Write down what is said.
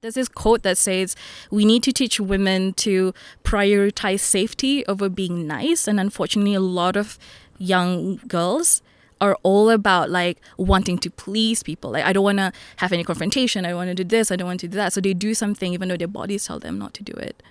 There's this quote that says, We need to teach women to prioritize safety over being nice. And unfortunately, a lot of young girls are all about like wanting to please people. Like, I don't want to have any confrontation. I want to do this. I don't want to do that. So they do something even though their bodies tell them not to do it.